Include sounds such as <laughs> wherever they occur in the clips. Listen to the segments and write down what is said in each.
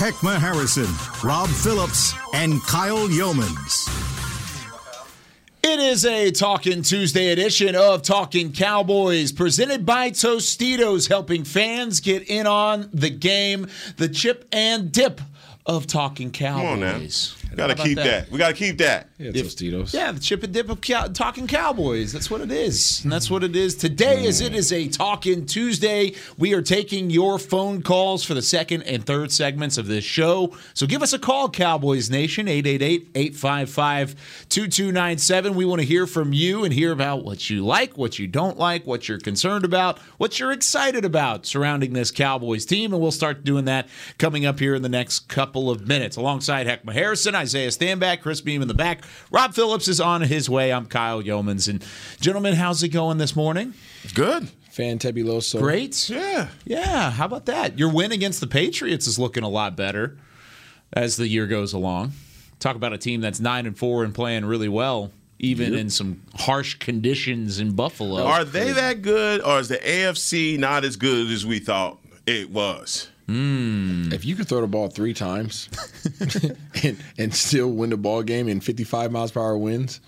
Heckma Harrison, Rob Phillips, and Kyle Youmans. It is a Talking Tuesday edition of Talking Cowboys, presented by Tostitos, helping fans get in on the game, the chip and dip of Talking Cowboys. Come on now. Got to keep that? that? We got to keep that. Yeah, Tostitos. Yeah, the chip and dip of cow- Talking Cowboys. That's what it is. And that's what it is today as it is a Talking Tuesday. We are taking your phone calls for the second and third segments of this show. So give us a call, Cowboys Nation, 888-855-2297. We want to hear from you and hear about what you like, what you don't like, what you're concerned about, what you're excited about surrounding this Cowboys team. And we'll start doing that coming up here in the next couple of minutes. Alongside Heckma Harrison, Isaiah Stanback, Chris Beam in the back. Rob Phillips is on his way. I'm Kyle Youmans. And gentlemen, how's it going this morning? Good. Fantabuloso. Great. Yeah. Yeah. How about that? Your win against the Patriots is looking a lot better as the year goes along. Talk about a team that's nine and four and playing really well, even yep. in some harsh conditions in Buffalo. Are they that good, or is the AFC not as good as we thought it was? Mm. If you could throw the ball three times <laughs> and, and still win the ball game in 55 miles per hour wins.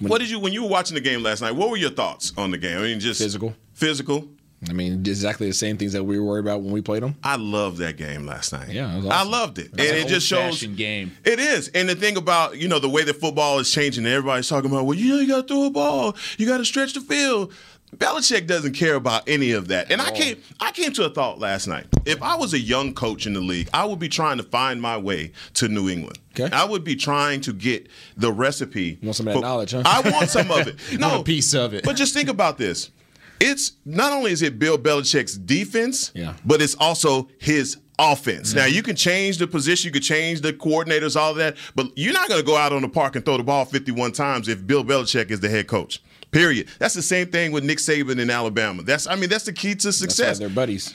When, what did you when you were watching the game last night? What were your thoughts on the game? I mean, just physical. Physical. I mean, exactly the same things that we were worried about when we played them. I loved that game last night. Yeah, awesome. I loved it, and it just shows. Game. It is, and the thing about you know the way that football is changing, everybody's talking about, well, you know, you got to throw a ball, you got to stretch the field. Belichick doesn't care about any of that. And I came I came to a thought last night. If I was a young coach in the league, I would be trying to find my way to New England. Okay. I would be trying to get the recipe. You want some of that knowledge, huh? I want some of it. <laughs> No, a piece of it. But just think about this. It's not only is it Bill Belichick's defense, yeah. but it's also his offense. Mm-hmm. Now you can change the position, you can change the coordinators, all of that, but you're not going to go out on the park and throw the ball 51 times if Bill Belichick is the head coach. Period. That's the same thing with Nick Saban in Alabama. That's I mean that's the key to success. they're buddies.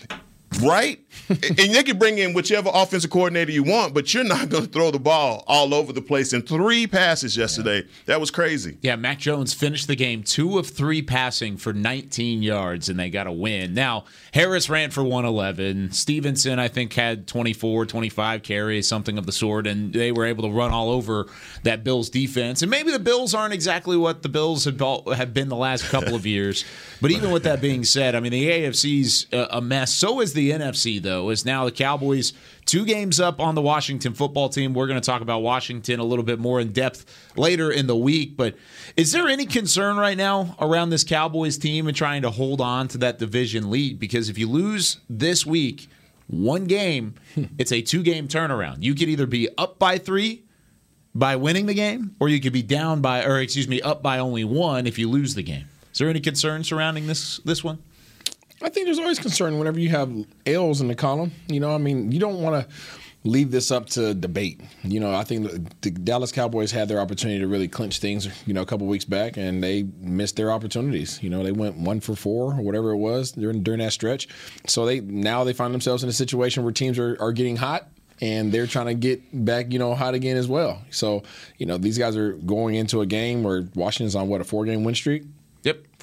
Right? <laughs> and they can bring in whichever offensive coordinator you want, but you're not going to throw the ball all over the place. In three passes yesterday, yeah. that was crazy. Yeah, Mac Jones finished the game two of three passing for 19 yards, and they got a win. Now, Harris ran for 111. Stevenson, I think, had 24, 25 carries, something of the sort, and they were able to run all over that Bills defense. And maybe the Bills aren't exactly what the Bills have been the last couple of years. But even with that being said, I mean, the AFC's a mess. So is the NFC, though, is now the Cowboys two games up on the Washington football team. We're going to talk about Washington a little bit more in depth later in the week. But is there any concern right now around this Cowboys team and trying to hold on to that division lead? Because if you lose this week, one game, <laughs> it's a two game turnaround. You could either be up by three by winning the game, or you could be down by, or excuse me, up by only one if you lose the game. Is there any concern surrounding this this one? I think there's always concern whenever you have L's in the column. You know, I mean, you don't want to leave this up to debate. You know, I think the Dallas Cowboys had their opportunity to really clinch things, you know, a couple weeks back, and they missed their opportunities. You know, they went one for four or whatever it was during during that stretch. So they now they find themselves in a situation where teams are, are getting hot and they're trying to get back, you know, hot again as well. So, you know, these guys are going into a game where Washington's on what a four game win streak.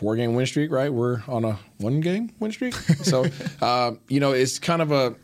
Four game win streak, right? We're on a one game win streak. So, <laughs> uh, you know, it's kind of a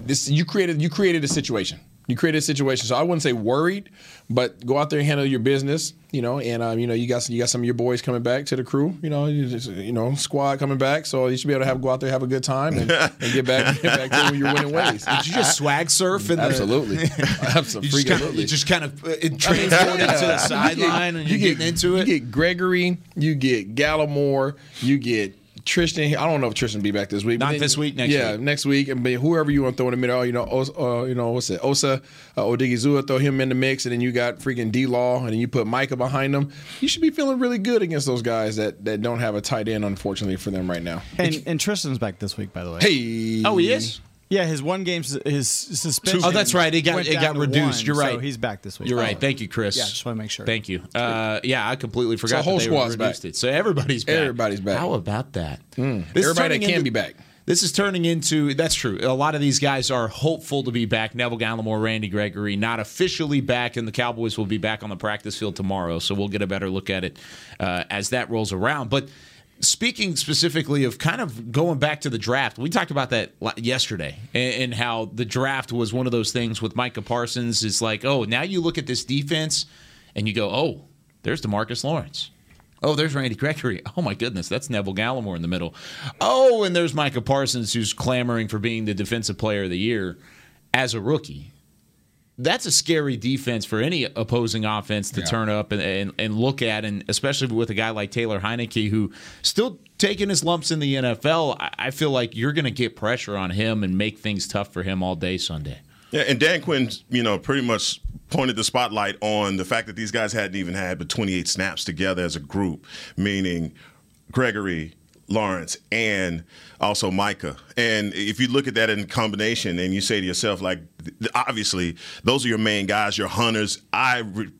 this you created you created a situation. You created a situation. So I wouldn't say worried, but go out there and handle your business, you know. And um, you know, you got you got some of your boys coming back to the crew, you know, you, just, you know, squad coming back. So you should be able to have go out there, have a good time, and, <laughs> and get back get back to your winning ways. Did you just swag surf? In absolutely, the, absolutely. <laughs> You just, <laughs> kind of, you just kind of uh, transported to the sideline, and you're you getting into it. You get Gregory, you get Gallimore, you get Trysten, I don't know if Trysten will be back this week. Not then, this week, next yeah, week. next week. And whoever you want to throw in the middle, you know, uh, you know, what's it? Osa uh, Odighizuwa, throw him in the mix, and then you got freaking D Law, and then you put Micah behind them. You should be feeling really good against those guys that, that don't have a tight end, unfortunately, for them right now. And, and Trysten's back this week, by the way. Hey. Oh, he is? Yeah, his one game, his suspension. Oh, that's right. It got- it got reduced. one, You're right. So he's back this week. You're right. Thank you, Chris. Yeah, just wanna make sure. Thank you. Uh, yeah, I completely forgot. whole that they squad's reduced back. It. So everybody's back. Everybody's back. How about that? This is Everybody that turning can into- be back. This is turning into that's true. A lot of these guys are hopeful to be back. Neville Gallimore, Randy Gregory, not officially back, and the Cowboys will be back on the practice field tomorrow. So we'll get a better look at it uh, as that rolls around. But speaking specifically of kind of going back to the draft, we talked about that yesterday and, how the draft was one of those things with Micah Parsons. Is like, oh, now you look at this defense and you go, oh, there's Demarcus Lawrence. Oh, there's Randy Gregory. <laughs> Oh my goodness, that's Neville Gallimore in the middle. Oh, and there's Micah Parsons who's clamoring for being the defensive player of the year as a rookie. That's a scary defense for any opposing offense to turn up and, and, and look at, and especially with a guy like Taylor Heinicke who still taking his lumps in the NFL. I, I feel like you're going to get pressure on him and make things tough for him all day Sunday. Yeah, and Dan Quinn, you know, pretty much pointed the spotlight on the fact that these guys hadn't even had but 28 snaps together as a group, meaning Gregory, Lawrence, and also Micah. And if you look at that in combination and you say to yourself, like, obviously, those are your main guys, your hunters. I. Re-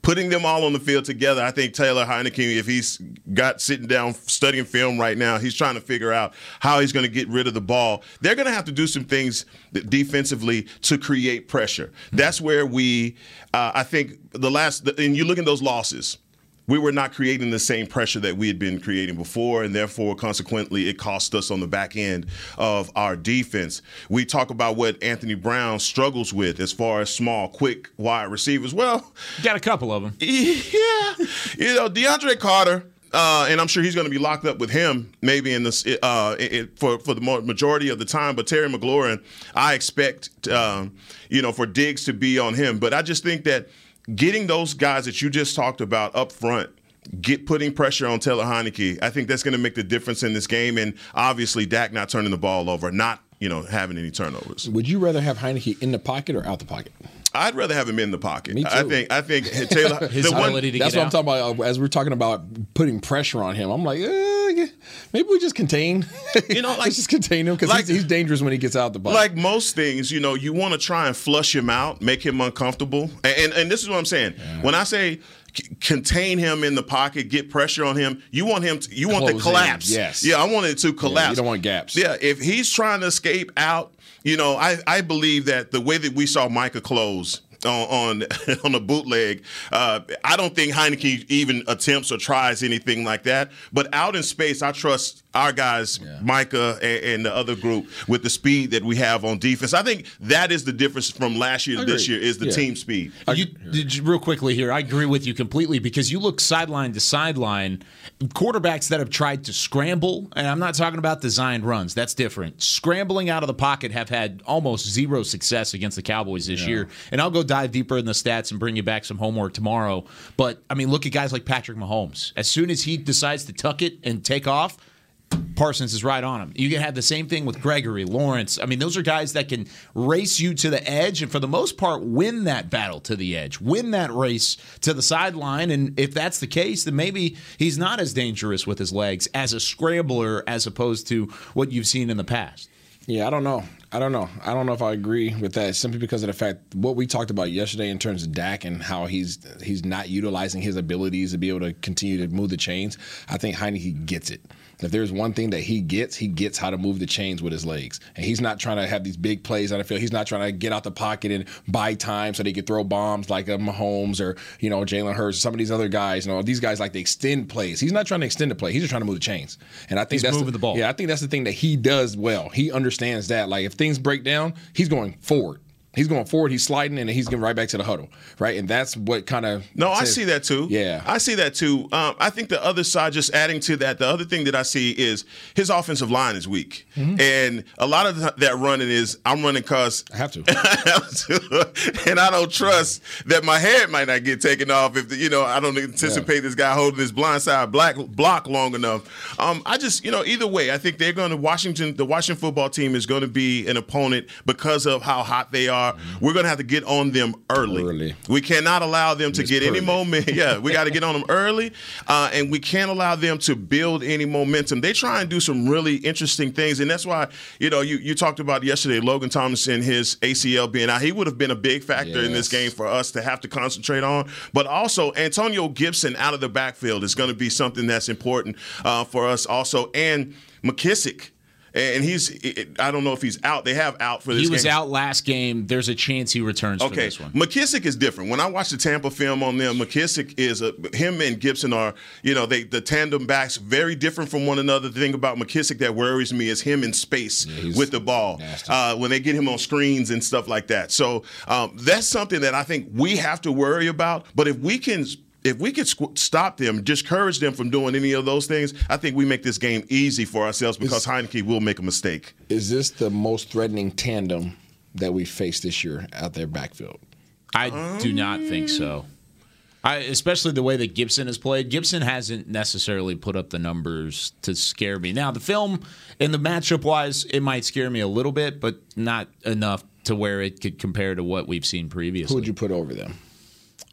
Putting them all on the field together, I think Taylor Heinicke, if he's got sitting down studying film right now, he's trying to figure out how he's going to get rid of the ball. They're going to have to do some things defensively to create pressure. That's where we, uh, I think, the last, and you look at those losses we were not creating the same pressure that we had been creating before, and therefore, consequently, it cost us on the back end of our defense. We talk about what Anthony Brown struggles with as far as small, quick wide receivers. Well, Got a couple of them. <laughs> yeah, you know, DeAndre Carter. Uh, and I'm sure he's going to be locked up with him maybe in this uh, it, for for the majority of the time. But Terry McLaurin, I expect um, you know for Diggs to be on him. But I just think that getting those guys that you just talked about up front. Get putting pressure on Taylor Heinicke. I think that's going to make the difference in this game, and obviously Dak not turning the ball over, not you know having any turnovers. Would you rather have Heinicke in the pocket or out the pocket? I'd rather have him in the pocket. Me too. I think I think <laughs> Taylor His the one, ability to That's get what I'm talking about. uh, As we're talking about putting pressure on him, I'm like, eh, yeah, maybe we just contain. You know, <laughs> like- let's just contain him because like- he's, he's dangerous when he gets out the box. like most things, you know, you want to try and flush him out, make him uncomfortable. And and, and this is what I'm saying. When I say contain him in the pocket, get pressure on him, you want him to, you want the Close in, collapse. yes. Yeah, I want it to collapse. You don't want gaps. Yeah, if he's trying to escape out, you know, I I believe that the way that we saw Micah close on on, <laughs> on a bootleg. Uh, I don't think Heinicke even attempts or tries anything like that. But out in space, I trust our guys, Micah and, and the other group, with the speed that we have on defense. I think that is the difference from last year to this year is the Yeah. team speed. You, did you- real quickly here, I agree with you completely because you look sideline to sideline, quarterbacks that have tried to scramble, and I'm not talking about designed runs. That's different. Scrambling out of the pocket have had almost zero success against the Cowboys this year. And I'll go dive deeper in the stats and bring you back some homework tomorrow. But I mean, look at guys like Patrick Mahomes. As soon as he decides to tuck it and take off, Parsons is right on him. You can have the same thing with Gregory, Lawrence. I mean, those are guys that can race you to the edge and for the most part win that battle to the edge, win that race to the sideline. And if that's the case, then maybe he's not as dangerous with his legs as a scrambler as opposed to what you've seen in the past. Yeah, I don't know. I don't know. I don't know if I agree with that simply because of the fact what we talked about yesterday in terms of Dak and how he's he's not utilizing his abilities to be able to continue to move the chains. I think Heinicke gets it. If there's one thing that he gets, he gets how to move the chains with his legs. And he's not trying to have these big plays on the field. He's not trying to get out the pocket and buy time so they can throw bombs like a Mahomes or, you know, Jalen Hurts, or some of these other guys. You know, these guys like to extend plays. He's not trying to extend the play. He's just trying to move the chains. And I think He's that's moving the ball. Yeah, I think that's the thing that he does well. He understands that. Like if things break down, he's going forward. He's going forward. He's sliding, and he's getting right back to the huddle, right? And that's what kind of No, I see that too. Yeah. I see that too. Um, I think the other side, just adding to that, the other thing that I see is his offensive line is weak, and a lot of that running is I'm running because I have to. I have to, and I don't trust that my head might not get taken off if the, you know I don't anticipate this guy holding his blind side black block long enough. Um, I just you know either way, I think they're going to Washington. The Washington football team is going to be an opponent because of how hot they are are, we're going to have to get on them early. Early. We cannot allow them to get any momentum. <laughs> Yeah, we got to get on them early, uh, and we can't allow them to build any momentum. They try and do some really interesting things, and that's why you know you, you talked about yesterday Logan Thomas and his ACL being out. He would have been a big factor in this game for us to have to concentrate on. But also Antonio Gibson out of the backfield is going to be something that's important uh, for us also, and McKissic. And he's, I don't know if he's out. They have out for this He was game. out last game. There's a chance he returns for Okay, this one. McKissic is different. When I watch the Tampa film on them, McKissic is a him and Gibson are you know they the tandem backs very different from one another. The thing about McKissic that worries me is him in space he's with the ball uh, when they get him on screens and stuff like that. So um, that's something that I think we have to worry about. But if we can. If we could squ- stop them, discourage them from doing any of those things, I think we make this game easy for ourselves because Heinicke will make a mistake. Is this the most threatening tandem that we face this year out there backfield? I do not think so. I, especially the way that Gibson has played. Gibson hasn't necessarily put up the numbers to scare me. Now, the film and the matchup wise, it might scare me a little bit, but not enough to where it could compare to what we've seen previously. Who would you put over them?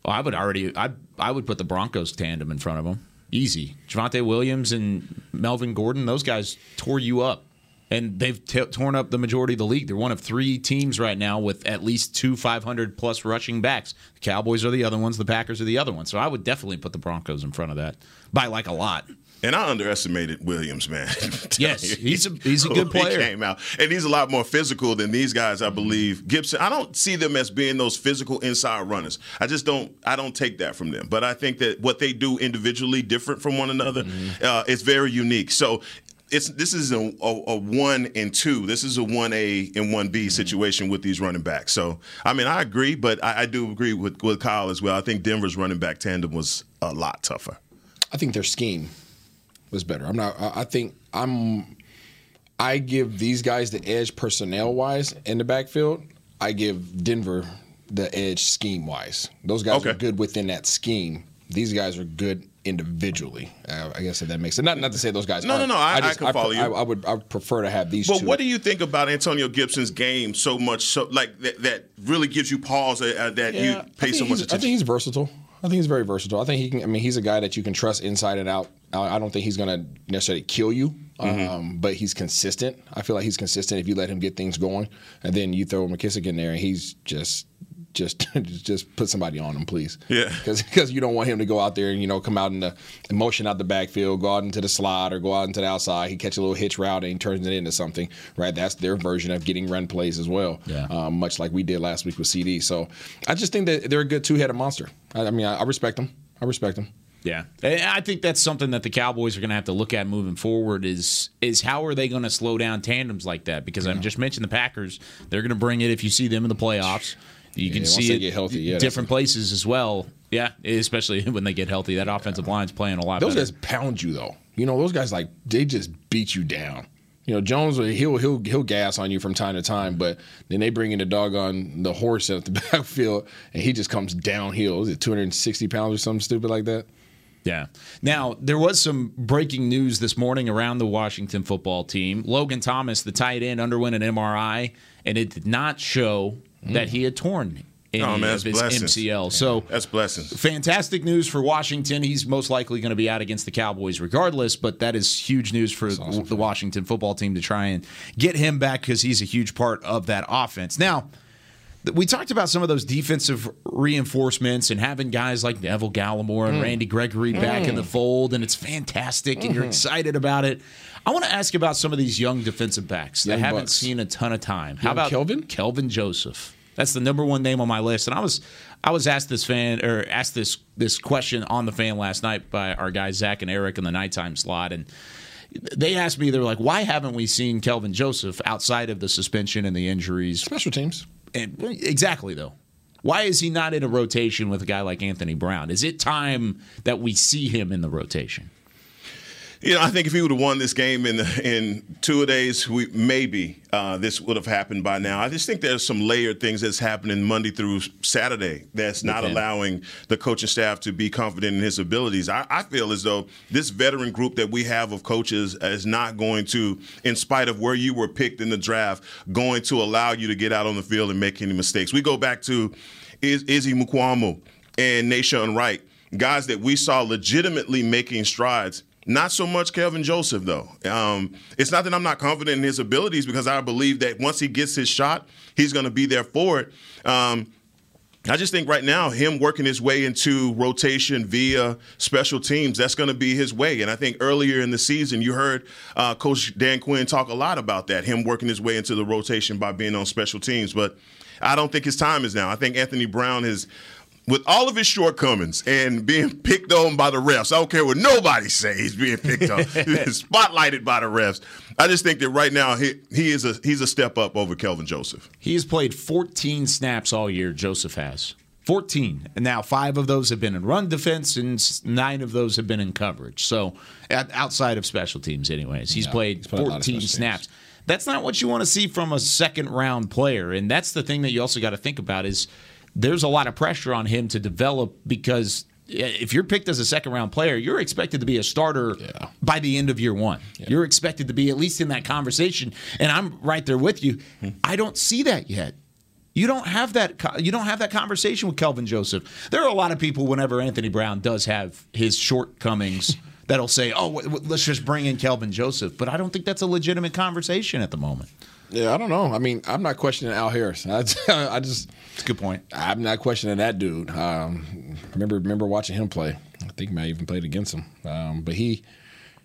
Oh, I would already. I I would put the Broncos tandem in front of them. Easy. Javonte Williams and Melvin Gordon. Those guys tore you up, and they've t- torn up the majority of the league. They're one of three teams right now with at least two 500 plus rushing backs. The Cowboys are the other ones. The Packers are the other ones. So I would definitely put the Broncos in front of that by like a lot. And I underestimated Williams, man. <laughs> Yes, he's a- he's a <laughs> good player. He came out, and he's a lot more physical than these guys, I believe. Gibson, I don't see them as being those physical inside runners. I just don't. I don't take that from them. But I think that what they do individually, different from one another, uh, is very unique. So. It's, this is a, a, a one and two. This is a one A and one B situation with these running backs. So, I mean, I agree, but I, I do agree with, with Kyle as well. I think Denver's running back tandem was a lot tougher. I think their scheme was better. I'm not. I I think I'm. I give these guys the edge personnel wise in the backfield. I give Denver the edge scheme wise. Those guys Okay. are good within that scheme. These guys are good individually. Uh, I guess if that makes sense. Not not to say those guys. No, no, aren't. no, I- I can pre- follow you. I, I would. I would prefer to have these. But two. what do you think about Antonio Gibson's game so much so like that, that really gives you pause uh, uh, that Yeah, you pay so much attention. I think he's versatile. I think he's very versatile. I think he can. I mean, he's a guy that you can trust inside and out. I don't think he's going to necessarily kill you, Mm-hmm. um, but he's consistent. I feel like he's consistent if you let him get things going, and then you throw McKissic in there, and he's just. Just, <laughs> just put somebody on him, please. Yeah. because you don't want him to go out there and you know come out in the motion out the backfield, go out into the slot or go out into the outside. He catch a little hitch route and he turns it into something. Right, that's their version of getting run plays as well. Yeah. Um, much like we did last week with CD. So I just think that they're a good two-headed monster. I, I mean, I, I respect them. I respect them. Yeah, I think that's something that the Cowboys are going to have to look at moving forward. Is is how are they going to slow down tandems like that? Because I just mentioned the Packers; they're going to bring it if you see them in the playoffs. You can see it healthy, yeah, different places as well. Yeah, especially <laughs> when they get healthy. That offensive line's playing a lot Those better. guys pound you though. You know, those guys like they just beat you down. You know, Jones he'll he'll he'll gas on you from time to time, but then they bring in the dog on the horse at the <laughs> backfield, and he just comes downhill. Is it 260 pounds or something stupid like that? Yeah. Now, there was some breaking news this morning around the Washington football team. Logan Thomas, the tight end, underwent an MRI, and it did not show that he had torn any Oh, man, of his blessings. MCL. So, That's blessings. fantastic news for Washington. He's most likely going to be out against the Cowboys regardless, but that is huge news for the Washington football team to try and get him back because he's a huge part of that offense. Now, th- we talked about some of those defensive reinforcements and having guys like Neville Gallimore Mm. and Randy Gregory back in the fold, and it's fantastic, and you're Mm-hmm. excited about it. I want to ask about some of these young defensive backs that Young haven't bucks. seen a ton of time. How Young about Kelvin? Kelvin Joseph? That's the number one name on my list, and I was I was asked this fan or asked this this question on the fan last night by our guys Zach and Eric in the nighttime slot, and they asked me, they were like, "Why haven't we seen Kelvin Joseph outside of the suspension and the injuries Special teams. And exactly though. Why is he not in a rotation with a guy like Anthony Brown? Is it time that we see him in the rotation? You know, I think if he would have won this game in in two days, we maybe uh, this would have happened by now. I just think there's some layered things that's happening Monday through Saturday that's not allowing the coaching staff to be confident in his abilities. I, I feel as though this veteran group that we have of coaches is not going to, in spite of where you were picked in the draft, going to allow you to get out on the field and make any mistakes. We go back to Iz- Izzy Mukuamu and Nahshon Wright, guys that we saw legitimately making strides. Not so much Kelvin Joseph, though. Um, it's not that I'm not confident in his abilities because I believe that once he gets his shot, he's going to be there for it. Um, I just think right now, him working his way into rotation via special teams, that's going to be his way. And I think earlier in the season, you heard uh, Coach Dan Quinn talk a lot about that, him working his way into the rotation by being on special teams. But I don't think his time is now. I think Anthony Brown has. With all of his shortcomings and being picked on by the refs, I don't care what nobody say. He's being picked on, He's <laughs> <laughs> spotlighted by the refs. I just think that right now he he is a he's a step up over Kelvin Joseph. He has played 14 snaps all year, Joseph has. 14. And now five of those have been in run defense, and nine of those have been in coverage. So, at, outside of special teams, anyways, he's played he's played a lot of 14 special snaps. That's not what you want to see from a second round player. And that's the thing that you also got to think about is there's a lot of pressure on him to develop because if you're picked as a second round player, you're expected to be a starter Yeah. by the end of year one. You're expected to be at least in that conversation. And I'm right there with you. Hmm. I don't see that yet. You don't have that. You don't have that conversation with Kelvin Joseph. There are a lot of people. Whenever Anthony Brown does have his shortcomings, <laughs> that'll say, "Oh, w- w- let's just bring in Kelvin Joseph." But I don't think that's a legitimate conversation at the moment. Yeah, I don't know. I mean, I'm not questioning Al Harris. I, <laughs> I just, It's a good point. I'm not questioning that dude. Um, remember, remember watching him play. I think I even played against him. Um, but he,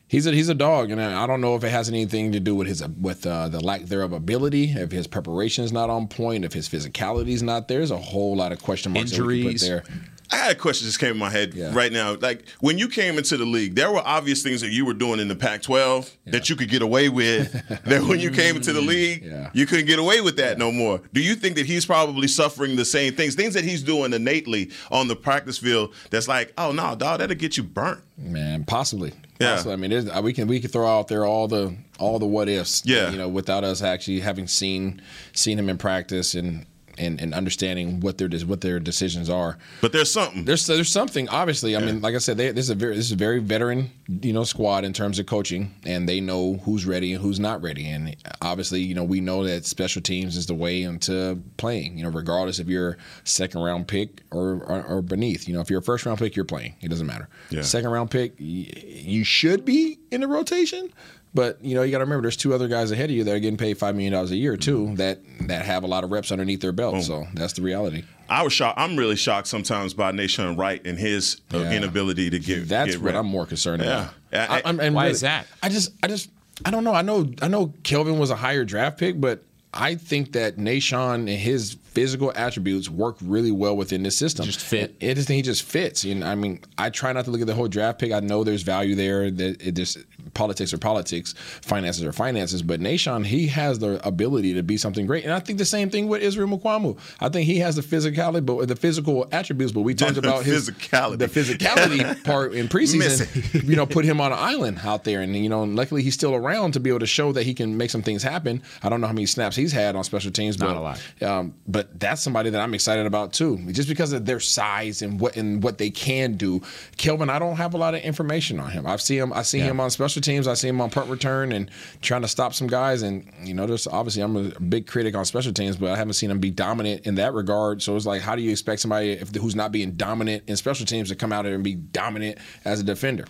he's a he's a dog, and I I don't know if it has anything to do with his with uh, the lack thereof ability, if his preparation is not on point, if his physicality is not there. There's a whole lot of question marks that we Injuries. put there. I had a question that just came in my head Yeah. right now. Like when you came into the league, there were obvious things that you were doing in the Pac-12 that you could get away with. <laughs> that when you came into the league, Yeah. you couldn't get away with that no more. Do you think that he's probably suffering the same things, things that he's doing innately on the practice field? That's like, oh no, dog, that'll get you burnt. Man, possibly. Yeah. Possibly. I mean, there's, uh, we can we can throw out there all the all the what ifs. Yeah. You know, without us actually having seen seen him in practice and and, and understanding what their what their decisions are. But there's something. There's there's something obviously. I mean, like I said, they, this is a very this is a very veteran you know squad in terms of coaching, and they know who's ready and who's not ready. And obviously, you know, we know that special teams is the way into playing. You know, regardless if you're second round pick or, or or beneath. You know, if you're a first round pick, you're playing. It doesn't matter. Yeah. Second round pick, you should be in the rotation. But you know you got to remember, there's two other guys ahead of you that are getting paid five million dollars a year too. That that have a lot of reps underneath their belt. So that's the reality. I was shocked. I'm really shocked sometimes by Nahshon Wright and his uh, Yeah. inability to get. That's get what rep. I'm more concerned Yeah. about. Yeah, I- I'm- and Why is that? I just, I just, I don't know. I know, I know, Kelvin was a higher draft pick, but I think that Nahshon and his physical attributes work really well within this system. Just fit. It just he just fits. You know, I mean, I try not to look at the whole draft pick. I know there's value there. That it just politics are politics, finances are finances. But Nahshon, he has the ability to be something great. And I think the same thing with Israel Mukuamu. I think he has the physicality, but the physical attributes. But we talked about his Physicality. the physicality <laughs> part in preseason. you know, put him on an island out there, and you know, and luckily he's still around to be able to show that he can make some things happen. I don't know how many snaps he's had on special teams, Not but a lot. Um, but that's somebody that I'm excited about too, just because of their size and what and what they can do. Kelvin, I don't have a lot of information on him. I've seen him. I see him on special teams. I see him on punt return and trying to stop some guys. And you know, there's obviously I'm a big critic on special teams, but I haven't seen him be dominant in that regard. So it's like, how do you expect somebody if, who's not being dominant in special teams to come out there and be dominant as a defender?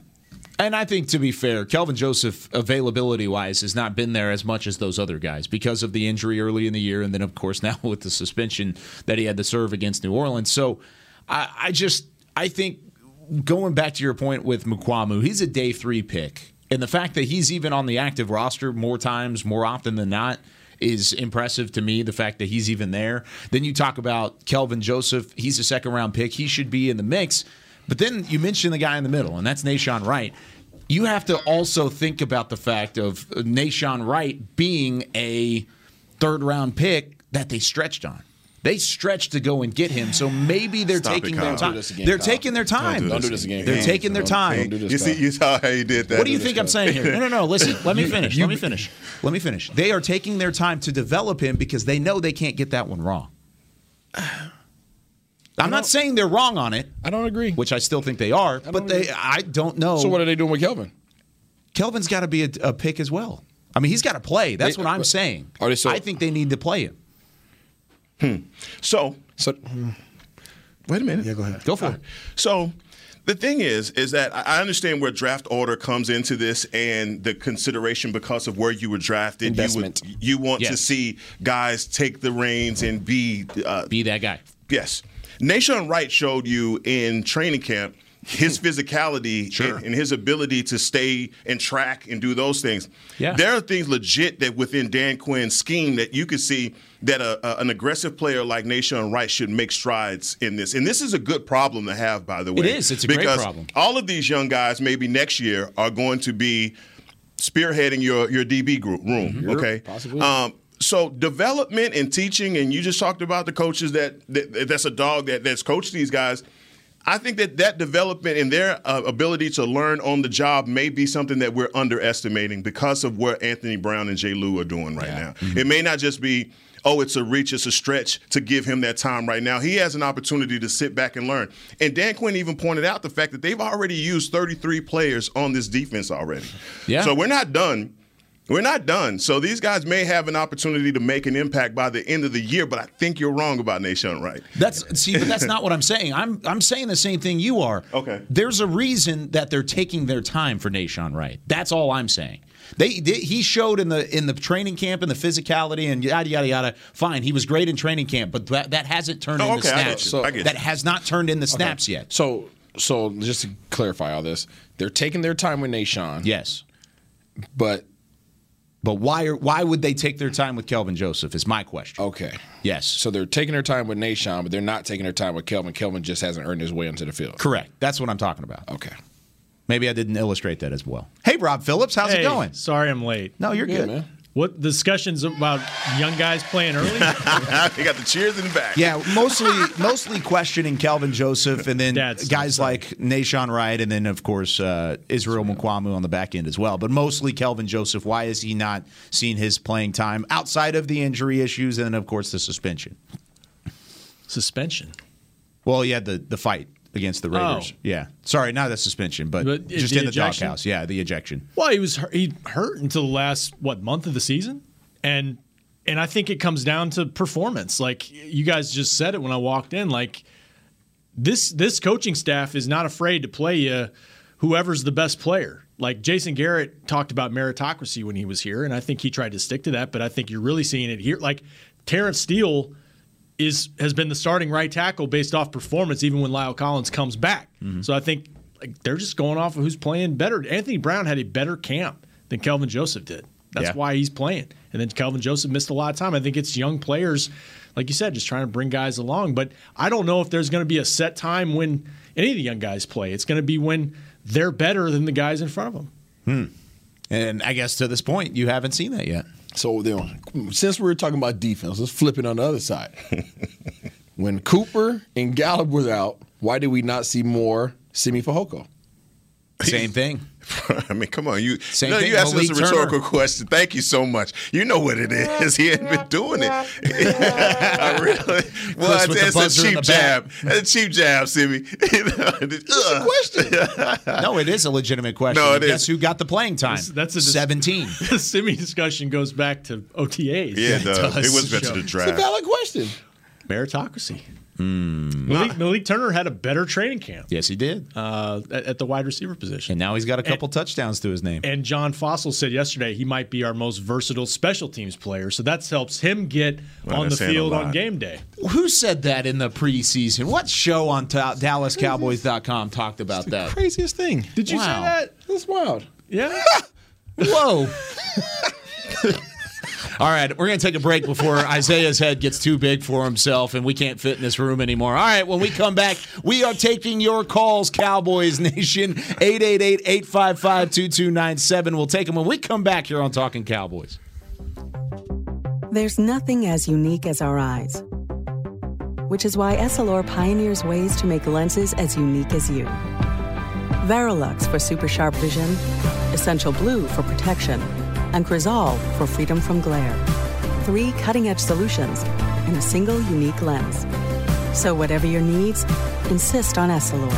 And I think to be fair, Kelvin Joseph availability wise has not been there as much as those other guys because of the injury early in the year, and then of course <laughs> now with the suspension that he had to serve against New Orleans. So I, I just I think going back to your point with Mukuamu, he's a day three pick, and the fact that he's even on the active roster more times, more often than not. Is impressive to me the fact that he's even there. Then you talk about Kelvin Joseph. He's a second round pick. He should be in the mix. But then you mention the guy in the middle, and that's Nahshon Wright. You have to also think about the fact of Nahshon Wright being a third round pick that they stretched on. They stretched to go and get him, so maybe they're Stop taking Kyle. their Don't time. do this again, they're Kyle. taking their time. do Don't do this again. They're Kyle. taking their Don't- time. Don't do this, You see, you saw how he did that. What do you think I'm saying here? No, no, no. Listen, <laughs> let me finish. Let me finish. Let me finish. They are taking their time to develop him because they know they can't get that one wrong. I'm not saying they're wrong on it, I don't agree. which I still think they are, but they agree. I don't know. So what are they doing with Kelvin? Kelvin's got to be a, a pick as well. I mean, he's got to play. That's They- what I'm saying. Are they so- I think they need to play him. Hmm. So, So wait a minute. Yeah, go ahead. Go for it. So the thing is, is that I I understand where draft order comes into this and the consideration because of where you were drafted. Investment. You, would, you want to see guys take the reins and be uh, Be that guy. Yes. Nahshon Wright showed you in training camp his physicality Sure. and, and his ability to stay and track and do those things. Yeah. There are things legit that within Dan Quinn's scheme that you could see that a, a- an aggressive player like Nahshon Wright should make strides in this. And this is a good problem to have, by the way. It is. It's a great problem. All of these young guys, maybe next year, are going to be spearheading your your DB group room. Okay, possibly. Um, so development and teaching, and you just talked about the coaches that, that that's a dog that that's coached these guys. I think that that development and their uh, ability to learn on the job may be something that we're underestimating because of what Anthony Brown and Jay Lou are doing right now. It may not just be, oh, it's a reach, it's a stretch to give him that time right now. He has an opportunity to sit back and learn. And Dan Quinn even pointed out the fact that they've already used 33 players on this defense already. Yeah. So we're not done. We're not done. So these guys may have an opportunity to make an impact by the end of the year, but I think you're wrong about Nahshon Wright. That's see, but that's not what I'm saying. I'm I'm saying the same thing you are. Okay. There's a reason that they're taking their time for Nahshon Wright. That's all I'm saying. They, they he showed in the in the training camp and the physicality and yada yada yada. Fine, he was great in training camp, but that, that hasn't turned Oh, into okay, I snaps. you. I get you. that has not turned into snaps yet. so so just to clarify all this, they're taking their time with Nahshon. Yes. But But why are, why would they take their time with Kelvin Joseph? Is my question. okay. Yes. So they're taking their time with Nahshon, but they're not taking their time with Kelvin. Kelvin just hasn't earned his way onto the field. Correct. That's what I'm talking about. Okay. Maybe I didn't illustrate that as well. Hey, Rob Phillips, how's Hey, it going? Sorry I'm late. No, you're Yeah, good. man. What discussions about young guys playing early? <laughs> they got the cheers in the back. Yeah, mostly mostly questioning Kelvin Joseph and then Dad's guys stuff. like Nahshon Wright and then of course uh, Israel Mukuamu on the back end as well. But mostly Kelvin Joseph. Why is he not seeing his playing time outside of the injury issues and then of course the suspension? Suspension. Well, he had the the fight against the Raiders. Oh. Yeah, sorry, not the suspension, but, But just the in the doghouse. Yeah, the ejection. Well, he was he hurt until the last what month of the season, and and I think it comes down to performance. Like you guys just said it when I walked in. Like this this coaching staff is not afraid to play you whoever's the best player. Like Jason Garrett talked about meritocracy when he was here, and I think he tried to stick to that. But I think you're really seeing it here. Like Terence Steele is has been the starting right tackle based off performance, even when La'el Collins comes back. Mm-hmm. So I think like they're just going off of who's playing better. Anthony Brown had a better camp than Kelvin Joseph did. That's Yeah. why he's playing. And then Kelvin Joseph missed a lot of time. I think it's young players, like you said, just trying to bring guys along. But I don't know if there's going to be a set time when any of the young guys play. It's going to be when they're better than the guys in front of them. Hmm. And I guess to this point, you haven't seen that yet. So then, since we are talking about defense, let's flip it on the other side. <laughs> when Cooper and Gallup was out, why did we not see more Simi Fehoko? Same thing. <laughs> I mean, come on, you. Same no, thing, you asked us a Malik rhetorical Turner. question. Thank you so much. You know what it is. <laughs> He hadn't been doing it. <laughs> I really. Well, Chris it's, it's a cheap the jab. It's a cheap jab, Simi. Ugh. Question. No, it is a legitimate question. No, it Guess is. who got the playing time? That's- that's a dis- 17. The Simi discussion goes back to OTAs. Yeah, it does. does. It was better to It's a valid question. Meritocracy. Malik, Malik Turner had a better training camp Yes, he did. uh, at, at the wide receiver position. And now he's got a couple touchdowns to his name. And John Fassel said yesterday he might be our most versatile special teams player. So that helps him get Well, on the that's saying a field on game day. Who said that in the preseason? What show on ta- DallasCowboys.com talked about that? Craziest thing. Did you Wow. say that? That's wild. Yeah. <laughs> Whoa. <laughs> All right, we're going to take a break before <laughs> Isaiah's head gets too big for himself and we can't fit in this room anymore. All right, when we come back, we are taking your calls, Cowboys Nation. 888 855 2297. We'll take them when we come back here on Talking Cowboys. There's nothing as unique as our eyes. which is why Essilor pioneers ways to make lenses as unique as you. Varilux for super sharp vision, Essential Blue for protection, and Crizal for freedom from glare. Three cutting edge solutions in a single unique lens. So, whatever your needs, insist on Essilor.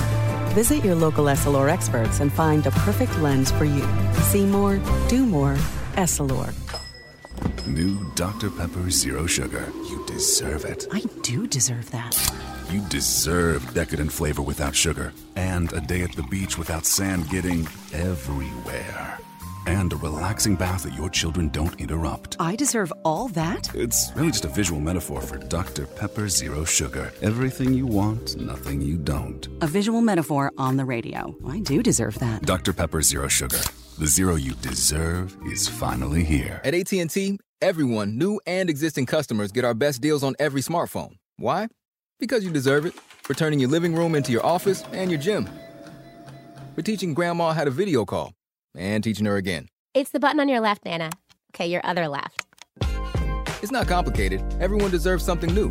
Visit your local Essilor experts and find the perfect lens for you. See more, do more, Essilor. New Dr. Pepper Zero Sugar. You deserve it. I do deserve that. You deserve decadent flavor without sugar, and a day at the beach without sand getting everywhere. And a relaxing bath that your children don't interrupt. I deserve all that? It's really just a visual metaphor for Dr. Pepper Zero Sugar. Everything you want, nothing you don't. A visual metaphor on the radio. I do deserve that. Dr. Pepper Zero Sugar. The zero you deserve is finally here. At AT&T, everyone, new and existing customers, get our best deals on every smartphone. Why? Because you deserve it. For turning your living room into your office and your gym. For teaching grandma how to video call and teaching her again. It's the button on your left, Nana. Okay, your other left. It's not complicated. Everyone deserves something new.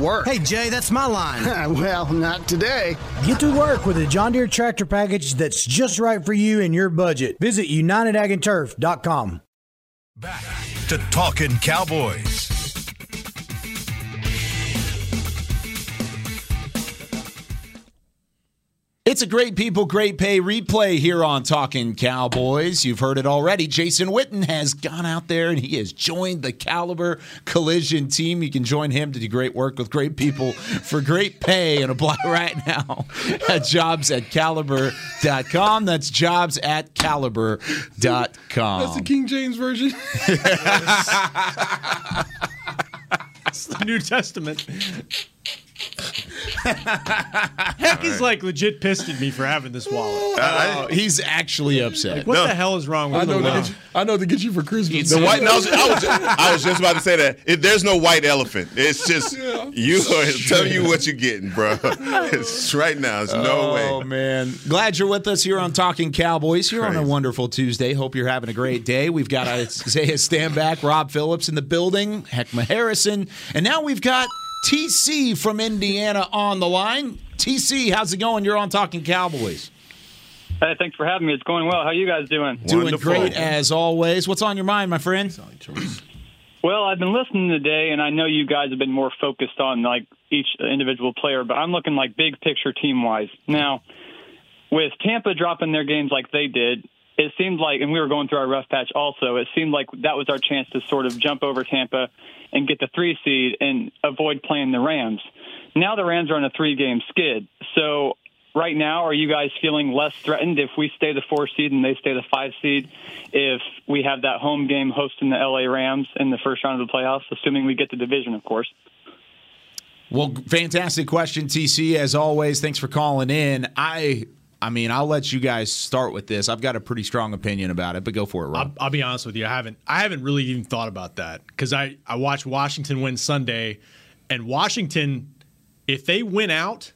work. Hey, Jay, that's my line. <laughs> well, not today. Get to work with a John Deere tractor package that's just right for you and your budget. Visit UnitedAgAndTurf.com. Back to Talking Cowboys. It's a great people, great pay replay here on Talking Cowboys. You've heard it already. Jason Witten has gone out there and he has joined the Caliber Collision team. You can join him to do great work with great people for great pay and apply <laughs> right now at jobs at caliber.com. That's jobs at caliber.com. That's the King James Version. <laughs> That's the New Testament. Heck is like legit pissed at me for having this wallet. <laughs> Uh, he's actually upset. Like, what No. the hell is wrong with I know, the to get you, I know to get you for Christmas. The white. No, I, was, I, was just, <laughs> I was just about to say that. It, there's no white elephant. It's just <laughs> you. Tell you what you're getting, bro. It's right now. There's no way. Oh man, glad you're with us here on Talking Cowboys here on a wonderful Tuesday. Hope you're having a great day. We've got Isaiah Stanback, Rob Phillips in the building, Heckma Harrison, and now we've got TC from Indiana on the line. TC, how's it going? You're on Talking Cowboys. Hey, thanks for having me. It's going well. How you guys doing? Doing great as always. What's on your mind, my friend? Well, I've been listening today, and I know you guys have been more focused on like each individual player, but I'm looking like big picture team wise. Now, with Tampa dropping their games like they did, it seemed like, and we were going through our rough patch also. It seemed like that was our chance to sort of jump over Tampa and get the three seed and avoid playing the Rams. Now the Rams are on a three game skid. So right now, are you guys feeling less threatened if we stay the four seed and they stay the five seed? If we have that home game hosting the LA Rams in the first round of the playoffs, assuming we get the division, of course. Well, fantastic question, TC. As always, thanks for calling in. I, I mean, I'll let you guys start with this. I've got a pretty strong opinion about it, but go for it, Rob. I'll, I'll be honest with you. I haven't. I haven't really even thought about that because I I watched Washington win Sunday, and Washington, if they win out,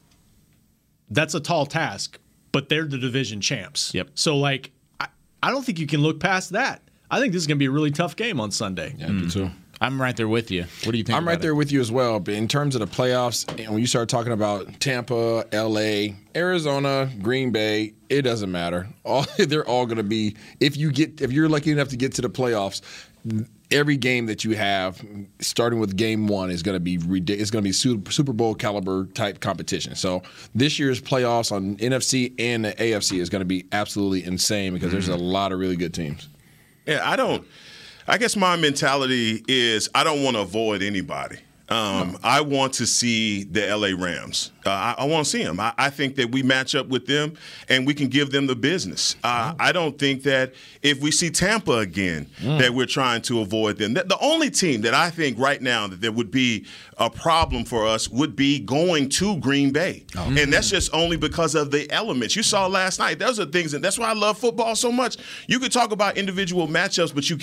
that's a tall task. But they're the division champs. Yep. So like, I, I don't think you can look past that. I think this is going to be a really tough game on Sunday. Yeah, me too. I'm right there with you. What do you think? I'm right about there it? with you as well. But in terms of the playoffs, and when you start talking about Tampa, LA, Arizona, Green Bay, it doesn't matter. <laughs> All they're all going to be. If you get, if you're lucky enough to get to the playoffs, every game that you have, starting with game one, is going to be ridic- it's going to be Super Bowl caliber type competition. So this year's playoffs on NFC and the AFC is going to be absolutely insane because there's mm. a lot of really good teams. Yeah, I don't. I guess my mentality is I don't want to avoid anybody. Um, I want to see the LA Rams. Uh, I, I want to see them. I, I think that we match up with them and we can give them the business. Uh, I don't think that if we see Tampa again, that we're trying to avoid them. The, only team that I think right now that there would be a problem for us would be going to Green Bay, and that's just only because of the elements you saw last night. Those are things, and that's why I love football so much. You could talk about individual matchups, but you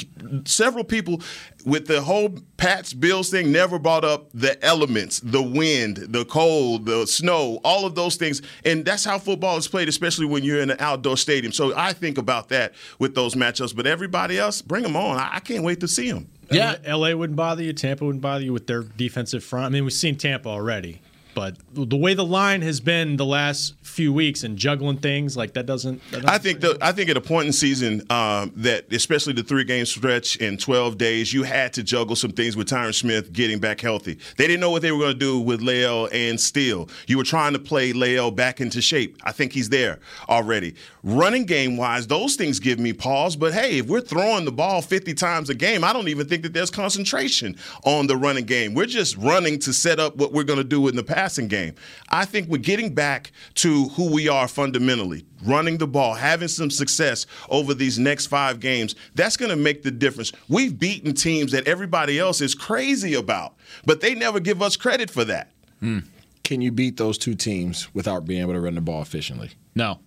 several people with the whole Pats Bills thing never brought up the elements, the wind, the cold, the snow, all of those things, and that's how football is played, especially when you're in an outdoor stadium. So I think about that with those matchups. But everybody else, bring them on. I, I can't wait to see them. Yeah, LA wouldn't bother you. Tampa wouldn't bother you with their defensive front. I mean, we've seen Tampa already, but the way the line has been the last few weeks and juggling things like that doesn't. That doesn't I think the, I think at a point in season um, that especially the three game stretch in 12 days, you had to juggle some things with Tyron Smith getting back healthy. They didn't know what they were going to do with La'el and Steele. You were trying to play La'el back into shape. I think he's there already. Running game wise, those things give me pause. But hey, if we're throwing the ball 50 times a game, I don't even think that there's concentration on the running game. We're just running to set up what we're going to do in the passing game. I think we're getting back to who we are fundamentally running the ball, having some success over these next five games, that's going to make the difference. We've beaten teams that everybody else is crazy about, but they never give us credit for that. Hmm. Can you beat those two teams without being able to run the ball efficiently? No.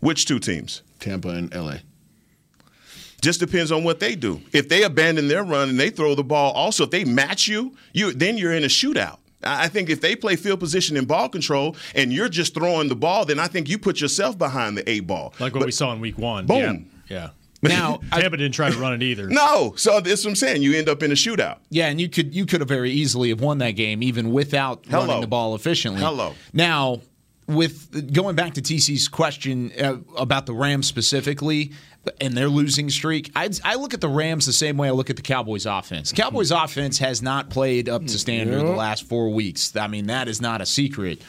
Which two teams? Tampa and LA. Just depends on what they do. If they abandon their run and they throw the ball, also if they match you, you then you're in a shootout. I I think if they play field position and ball control, and you're just throwing the ball, then I think you put yourself behind the eight ball. like what But- we saw in Week One. Boom. Yeah. yeah. <laughs> Now, Tampa didn't try to run it either. <laughs> No, so that's what I'm saying. You end up in a shootout. Yeah, and you could you could have very easily have won that game even without Hello. running the ball efficiently. Hello. Now, with going back to TC's question uh, about the Rams specifically and their losing streak, I, I look at the Rams the same way I look at the Cowboys offense. Cowboys mm-hmm. offense has not played up to standard the last four weeks. I mean, that is not a secret.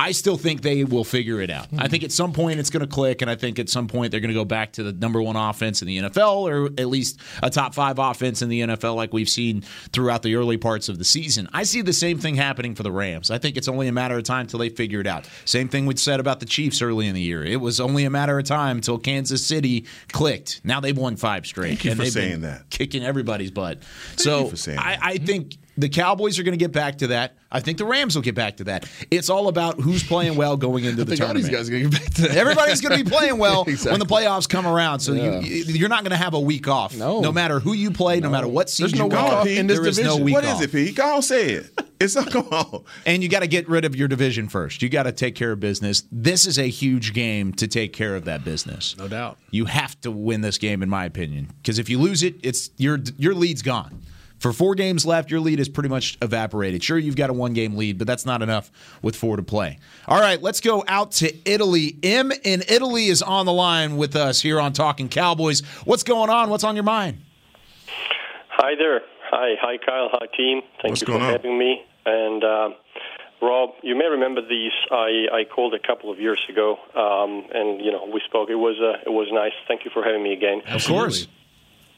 I still think they will figure it out. I think at some point it's going to click, and I think at some point they're going to go back to the number one offense in the NFL, or at least a top five offense in the NFL, like we've seen throughout the early parts of the season. I see the same thing happening for the Rams. I think it's only a matter of time till they figure it out. Same thing we said about the Chiefs early in the year. It was only a matter of time until Kansas City clicked. Now they've won five straight. Thank you and for they've saying been that. kicking everybody's butt. so you for saying I, I think the Cowboys are going to get back to that. I think the Rams will get back to that. It's all about who's playing well going into the think all these guys are gonna get back to that. Everybody's going to be playing <laughs> well Exactly. when the playoffs come around. So Yeah. you, you're not going to have a week off. No. no matter who you play, no, matter what seed There's no you week go off in this there is no division. week What off. is it, Pete? Go on, say it. It's not come on. And you got to get rid of your division first. You got to take care of business. This is a huge game to take care of that business. No doubt. You have to win this game, in my opinion, because if you lose it, it's your your lead's gone. For four games left, your lead is pretty much evaporated. Sure, you've got a one game lead, but that's not enough with four to play. All right, let's go out to Italy. M in Italy is on the line with us here on Talking Cowboys. What's going on? What's on your mind? Hi there. Hi, hi, Kyle. Hi, team. Thank What's you going for on? having me. And um, Rob, you may remember these. I, I called a couple of years ago, um, and you know we spoke. It was uh, it was nice. Thank you for having me again. Of course.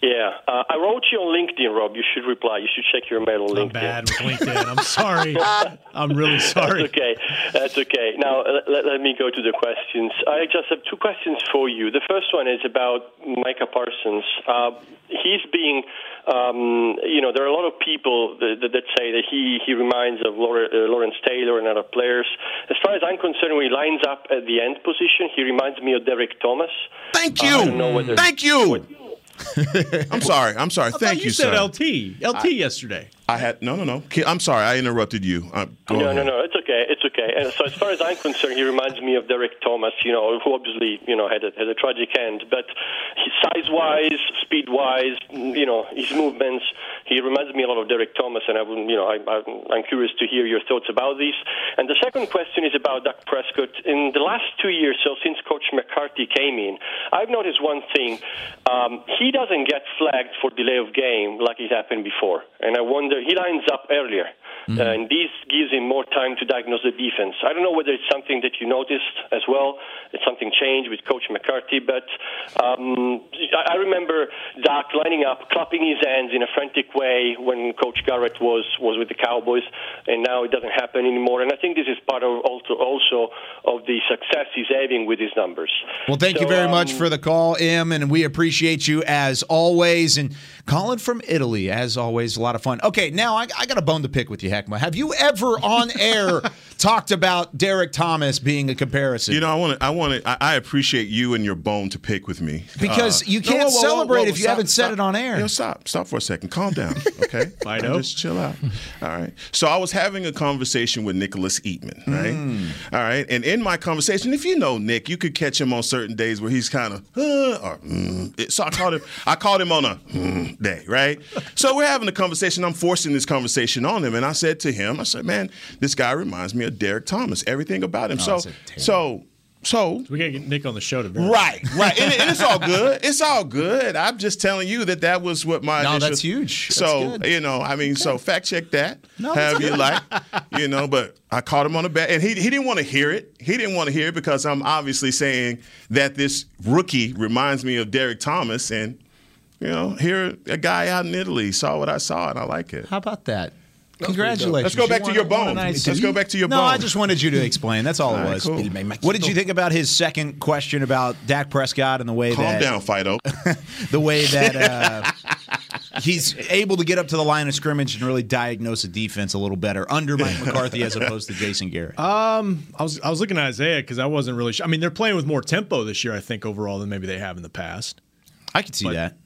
Yeah, uh, I wrote you on LinkedIn, Rob. You should reply. You should check your mail on I'm LinkedIn. bad with LinkedIn. I'm sorry. <laughs> I'm really sorry. That's okay. That's okay. Now, let, let me go to the questions. I just have two questions for you. The first one is about Micah Parsons. Uh, he's being, um, you know, there are a lot of people that, that, that say that he, he reminds of Laura, uh, Lawrence Taylor and other players. As far as I'm concerned, when he lines up at the end position, he reminds me of Derrick Thomas. Thank Uh, you. I don't know whether- Thank you. I'm sorry. I'm sorry. Thank thought you, said sir. LT. LT yesterday. I had no, no, no. I'm sorry. I interrupted you. Uh, no, ahead. no, no. It's okay. It's okay. And so, as far as I'm concerned, he reminds me of Derrick Thomas. You know, who obviously you know had a, had a tragic end. But size-wise, speed-wise, you know, his movements, he reminds me a lot of Derrick Thomas. And I would, you know, I, I'm, I'm curious to hear your thoughts about this. And the second question is about Dak Prescott. In the last two years, so since Coach McCarthy came in, I've noticed one thing: um, he doesn't get flagged for delay of game like it happened before. And I wonder, he lines up earlier. Uh, and this gives him more time to diagnose the defense. I don't know whether it's something that you noticed as well. It's something changed with Coach McCarthy, but um, I remember Dak lining up, clapping his hands in a frantic way when Coach Garrett was was with the Cowboys, and now it doesn't happen anymore. And I think this is part of also also of the success he's having with his numbers. Well, thank you So, very much um, for the call, Im, and we appreciate you as always. And calling from Italy, as always, a lot of fun. Okay, now I, I got a bone to pick with you, Heckma. Have you ever on air <laughs> talked about Derrick Thomas being a comparison? You know, I want to. I want to. I, I appreciate you and your bone to pick with me Because Uh, you can't celebrate if you haven't said stop. it on air. Yo, stop. Stop for a second. Calm down. Okay. <laughs> I know. Just chill out. All right. So I was having a conversation with Nicholas Eatman. Right. Mm. All right. And in my conversation, if you know Nick, you could catch him on certain days where he's kind of uh, or mm. So I called him. I called him on a mm, day. Right. So we're having a conversation. I'm forcing this conversation on him, and I said to him, I said, "Man, this guy reminds me of Derrick Thomas. Everything about him. Oh, so that's so." So we gotta get Nick on the show to. Right, right, and, and it's all good. It's all good. I'm just telling you that that was what my No, initial- that's huge. That's So good. you know, I mean, so fact check that, No, that's however you like, you know. But I caught him on the back, and he he didn't want to hear it. He didn't want to hear it because I'm obviously saying that this rookie reminds me of Derrick Thomas, and you know, here a guy out in Italy saw what I saw, and I like it. How about that? Congratulations. Let's go back to your won bone. nice- Let's go back to your no, bone. I just wanted you to explain. That's all, All it right, was. cool. What did you think about his second question about Dak Prescott and the way Calm that down, Fido. <laughs> the way that uh, he's able to get up to the line of scrimmage and really diagnose a defense a little better under Mike <laughs> McCarthy as opposed to Jason Garrett? Um, I was I was looking at Isaiah because I wasn't really sure. I mean, they're playing with more tempo this year, I think, overall than maybe they have in the past. I could see that.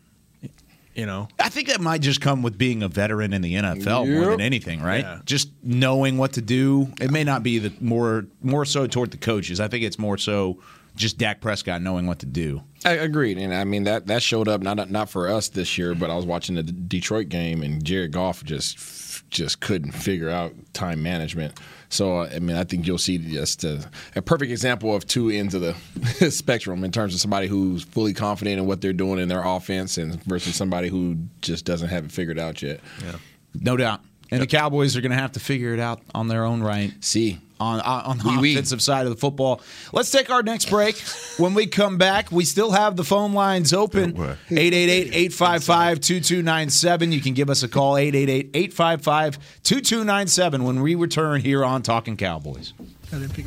You know, I think that might just come with being a veteran in the NFL more than anything, right? Yeah. Just knowing what to do. It may not be the more more so toward the coaches. I think it's more so just Dak Prescott knowing what to do. I agreed, and I mean that that showed up not not for us this year, but I was watching the Detroit game, and Jared Goff just just couldn't figure out time management. So I mean, I think you'll see just a, a perfect example of two ends of the <laughs> spectrum in terms of somebody who's fully confident in what they're doing in their offense, and versus somebody who just doesn't have it figured out yet. Yeah, no doubt. And the Cowboys are going to have to figure it out on their own right. See on on, on the Oui, oui. offensive side of the football. Let's take our next break. when we come back, we still have the phone lines open. 888-855-2297. You can give us a call 888-855-2297 when we return here on Talking Cowboys.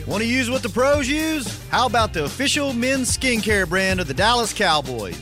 Want to use what the pros use? How about the official men's skincare brand of the Dallas Cowboys?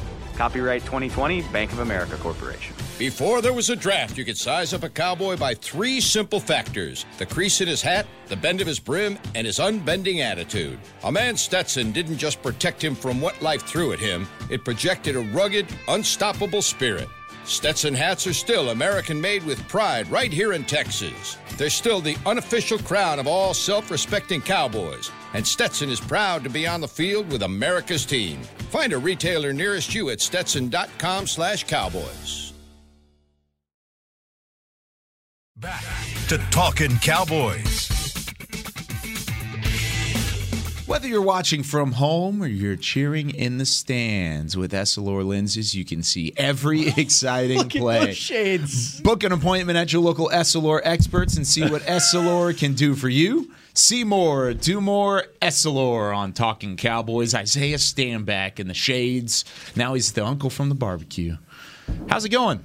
Copyright 2020, Bank of America Corporation. Before there was a draft, you could size up a cowboy by three simple factors the crease in his hat, the bend of his brim, and his unbending attitude. A man Stetson didn't just protect him from what life threw at him, it projected a rugged, unstoppable spirit. Stetson hats are still American made with pride right here in Texas. They're still the unofficial crown of all self respecting cowboys, and Stetson is proud to be on the field with America's team. Find a retailer nearest you at stetson.com slash cowboys. Back to Talking Cowboys. Whether you're watching from home or you're cheering in the stands with Essilor lenses, you can see every exciting <laughs> Look at play. those shades. Book an appointment at your local Essilor experts and see what Essilor can do for you. See more, do more Essilor on Talking Cowboys. Isaiah Stanback in the shades. Now he's the uncle from the barbecue. How's it going?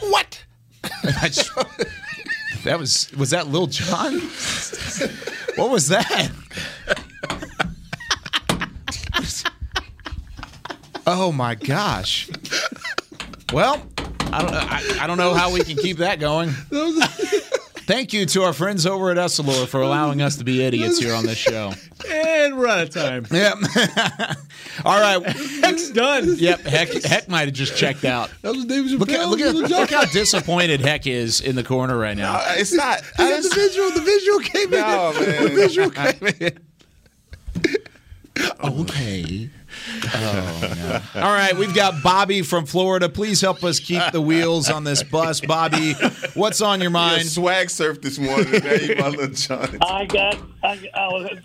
What? <laughs> Just- that was was that Lil Jon? What was that? Oh my gosh. Well, I don't I, I don't know how we can keep that going. Thank you to our friends over at Essilor for allowing us to be idiots here on this show. And we're out of time. Yep. <laughs> All right. Heck's done. Yep. Heck, Heck might have just checked out. That was David Look, at, look, at, look how disappointed Heck is in the corner right now. Uh, it's not. <laughs> He got the visual. The visual came in. No, man. The visual <laughs> came in. Okay. Oh, no. All right, we've got Bobby from Florida. Please help us keep the wheels on this bus. Bobby, what's on your You mind? swag surf this morning. Now you my little John. I got I, I was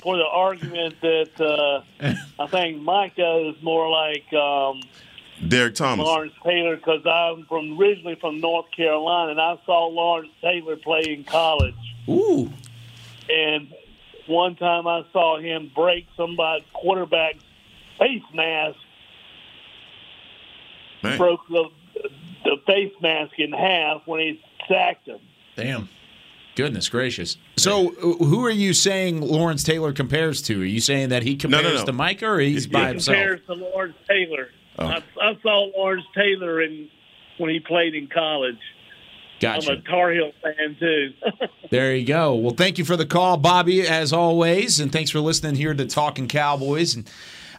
for the argument that uh, I think Micah is more like um, Derrick Thomas. Lawrence Taylor because I'm from originally from North Carolina and I saw Lawrence Taylor play in college. Ooh. And one time I saw him break somebody's quarterback's face mask, Man. broke the the face mask in half when he sacked him. Damn. Goodness gracious. So, who are you saying Lawrence Taylor compares to? Are you saying that he no, compares no. to Micah or he's by He himself? compares to Lawrence Taylor. Oh. I, I saw Lawrence Taylor in when he played in college. Gotcha. I'm a Tar Heel fan too. <laughs> There you go. Well, thank you for the call, Bobby, as always, and thanks for listening here to Talking Cowboys. And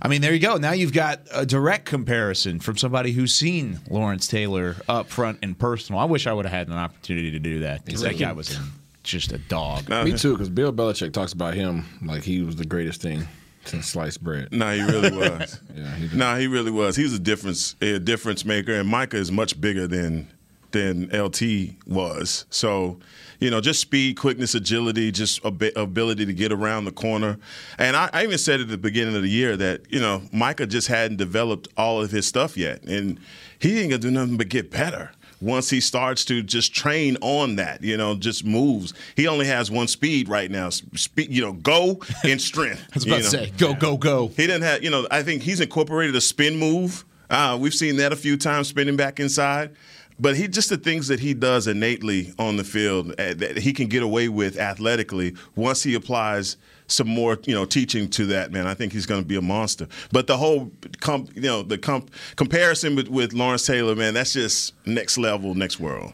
I mean, there you go. Now you've got a direct comparison from somebody who's seen Lawrence Taylor up front and personal. I wish I would have had an opportunity to do that because that guy was just a dog. Me too, because Bill Belichick talks about him like he was the greatest thing since sliced bread. No, he really was. <laughs> Yeah, he did. no, he really was. He was a difference a difference maker, and Micah is much bigger than than LT was. So, you know, just speed, quickness, agility, just ability to get around the corner. And I, I even said at the beginning of the year that you know Micah just hadn't developed all of his stuff yet, and he ain't gonna do nothing but get better. Once he starts to just train on that, you know, just moves. He only has one speed right now. Speed, you know, go <laughs> and strength. I was about to know. say, go, go, go. He didn't have, you know, I think he's incorporated a spin move. Uh, we've seen that a few times, spinning back inside. But he just the things that he does innately on the field uh, that he can get away with athletically once he applies some more, you know, teaching to that man. I think he's going to be a monster. But the whole, comp, you know, the comp, comparison with, with Lawrence Taylor, man, that's just next level, next world.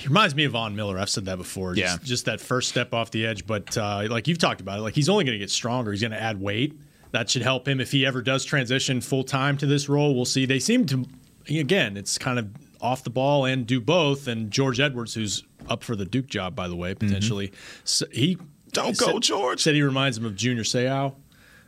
He reminds me of Von Miller. I've said that before. Just, Yeah. just that first step off the edge. But uh, like you've talked about it, like he's only going to get stronger. He's going to add weight. That should help him if he ever does transition full time to this role. We'll see. They seem to, again, it's kind of off the ball and do both. And George Edwards, who's up for the Duke job, by the way, potentially, so he Don't said- go, George. Said he reminds him of Junior Seau.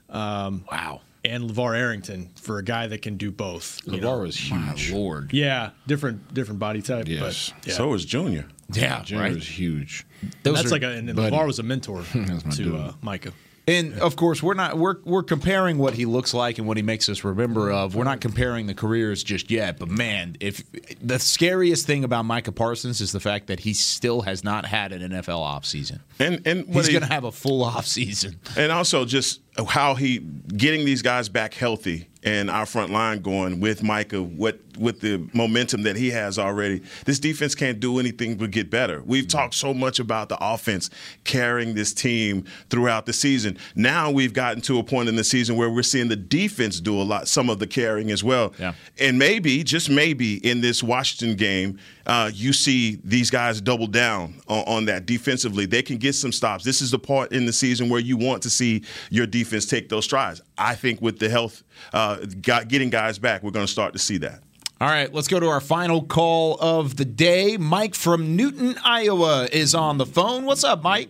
Um, wow. And LeVar Arrington for a guy that can do both. you know. LeVar was huge. My Lord. Yeah, different different body type. Yes. But, yeah. So was Junior. Yeah, Junior right. was huge. Those that's are- like a and buddy. LeVar was a mentor <laughs> to uh, Micah. And of course, we're not we're we're comparing what he looks like and what he makes us remember of. We're not comparing the careers just yet. But man, if the scariest thing about Micah Parsons is the fact that he still has not had an NFL offseason. And and He's he- going to have a full offseason. And also just how he getting these guys back healthy and our front line going with Micah, what with the momentum that he has already. This defense can't do anything but get better. We've talked so much about the offense carrying this team throughout the season. Now we've gotten to a point in the season where we're seeing the defense do a lot, some of the carrying as well. Yeah. And maybe, just maybe, in this Washington game, uh, you see these guys double down on, on that defensively. They can get some stops. This is the part in the season where you want to see your defense take those strides. I think with the health, uh, got, getting guys back, we're going to start to see that. All right, let's go to our final call of the day. Mike from Newton, Iowa is on the phone. What's up, Mike?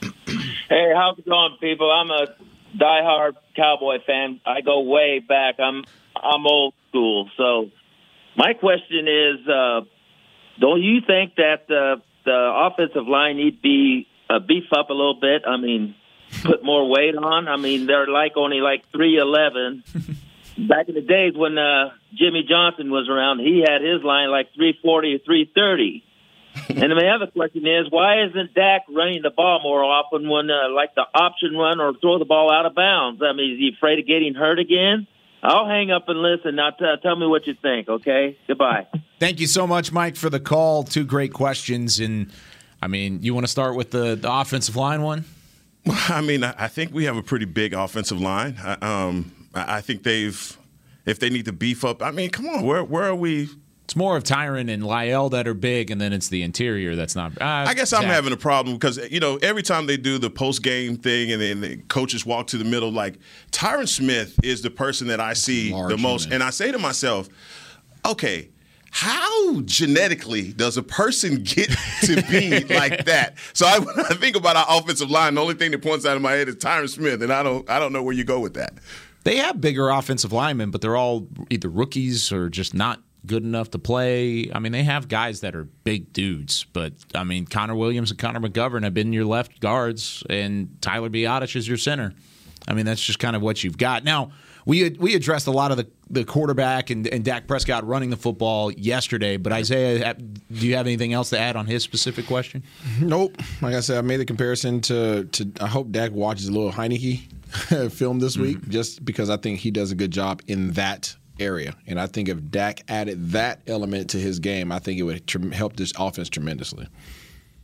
<clears throat> Hey, how's it going, people? I'm a diehard Cowboy fan. I go way back. I'm I'm old school. So my question is, uh, don't you think that the the offensive line need to be uh, beef up a little bit? I mean, put more weight on. I mean, they're like only like three eleven. <laughs> Back in the days when uh, Jimmy Johnson was around, he had his line like three forty or three thirty. <laughs> and my other question is, why isn't Dak running the ball more often when, uh, like, the option run or throw the ball out of bounds? I mean, is he afraid of getting hurt again? I'll hang up and listen. Now, t- tell me what you think. Okay, goodbye. Thank you so much, Mike, for the call. Two great questions, and I mean, you want to start with the, the offensive line one? <laughs> I mean, I I think we have a pretty big offensive line. I, um, I I think they've, if they need to beef up, I mean, come on, where where are we? It's more of Tyron and La'el that are big, and then it's the interior that's not. Uh, I guess I'm Zach. having a problem because you know every time they do the post game thing and then the coaches walk to the middle, like Tyron Smith is the person that I see the most, and I say to myself, okay. How genetically does a person <laughs> get to be like that? So I, <laughs> when I think about our offensive line, the only thing that points out of my head is Tyron Smith, and I don't, I don't know where you go with that. They have bigger offensive linemen, but they're all either rookies or just not good enough to play. I mean, they have guys that are big dudes, but I mean, Connor Williams and Connor McGovern have been your left guards, and Tyler Biadasz is your center. I mean, that's just kind of what you've got. Now, we we addressed a lot of the, the quarterback and, and Dak Prescott running the football yesterday, but Isaiah, do you have anything else to add on his specific question? Nope. Like I said, I made the comparison to to. I hope Dak watches a little Heinicke <laughs> film this week, Mm-hmm. just because I think he does a good job in that area, and I think if Dak added that element to his game, I think it would help this offense tremendously.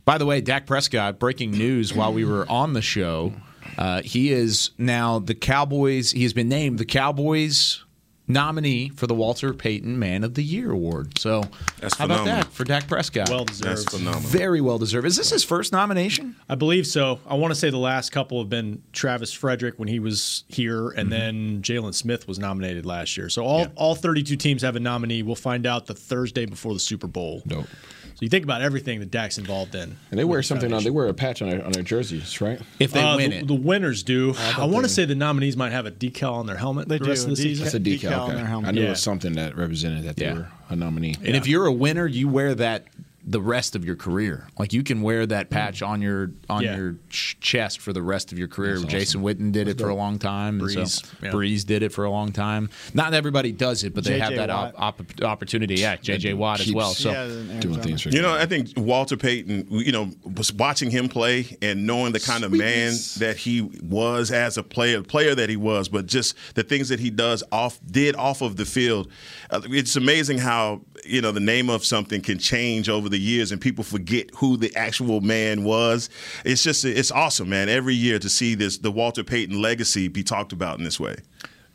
By the way, Dak Prescott, breaking news while we were on the show. Uh, he is now the Cowboys. He has been named the Cowboys nominee for the Walter Payton Man of the Year award. So, That's how about that for Dak Prescott? Well deserved. That's phenomenal. Very well deserved. Is this his first nomination? I believe so. I want to say the last couple have been Travis Frederick when he was here, and mm-hmm. then Jaylon Smith was nominated last year. So all, all 32 teams have a nominee. We'll find out the Thursday before the Super Bowl. Dope. So you think about everything that Dak's involved in. And they wear something on. They wear a patch on their on their jerseys, right? If they Uh, win the, it. the winners do. I, thought want to say the nominees might have a decal on their helmet They the do, rest of the season. That's a decal. Decal on okay. their helmet. I knew Yeah. it was something that represented that they Yeah. were a nominee. And if you're a winner, you wear that the rest of your career. Like you can wear that patch on your on Yeah. your ch- chest for the rest of your career. That's Jason Witten did it for a long time. and Brees, So yeah. Brees did it for a long time. Not everybody does it, but they have JJ that op- op- opportunity. Yeah, JJ Watt as well. So Yeah, doing Jones. things for You know, I think Walter Payton, you know, was watching him play and knowing the kind of man that he was as a player, player that he was, but just the things that he does off did off of the field. Uh, it's amazing how you know the name of something can change over the years and people forget who the actual man was. It's just it's awesome, man. Every year to see this the Walter Payton legacy be talked about in this way.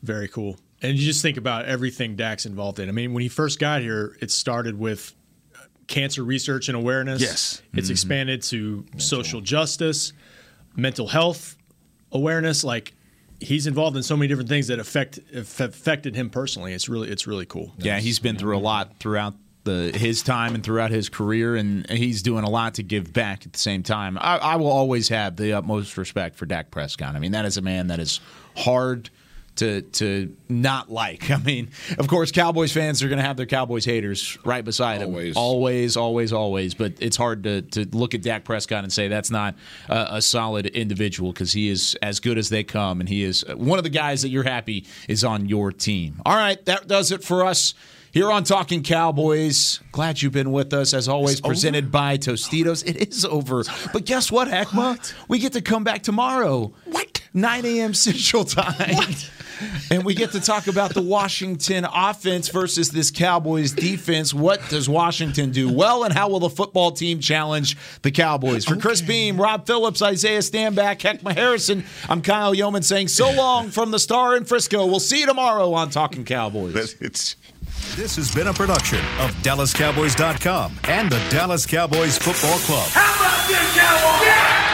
Very cool. And you just think about everything Dak's involved in. I mean, when he first got here, it started with cancer research and awareness. Yes. It's mm-hmm. expanded to social justice, mental health awareness. Like he's involved in so many different things that affect affected him personally. It's really it's really cool. Yeah, he's been through a lot throughout the his time and throughout his career, and he's doing a lot to give back at the same time. I, I will always have the utmost respect for Dak Prescott. I mean, that is a man that is hard to to not like. <laughs> I mean, of course, Cowboys fans are going to have their Cowboys haters right beside them. Always. him, always, always, always. But it's hard to to look at Dak Prescott and say that's not a, a solid individual because he is as good as they come, and he is one of the guys that you're happy is on your team. All right, that does it for us. Here on Talking Cowboys, glad you've been with us. As always, presented by Tostitos. It is over. But guess what, Heckma? We get to come back tomorrow. What? 9 a.m. Central Time. What? And we get to talk about the Washington offense versus this Cowboys defense. What does Washington do well, and how will the football team challenge the Cowboys? For Chris Beam, Rob Phillips, Isaiah Stanback, Heckma Harrison, I'm Kyle Youmans saying so long from the Star in Frisco. We'll see you tomorrow on Talking Cowboys. It's This has been a production of DallasCowboys.com and the Dallas Cowboys Football Club. How about this, Cowboys?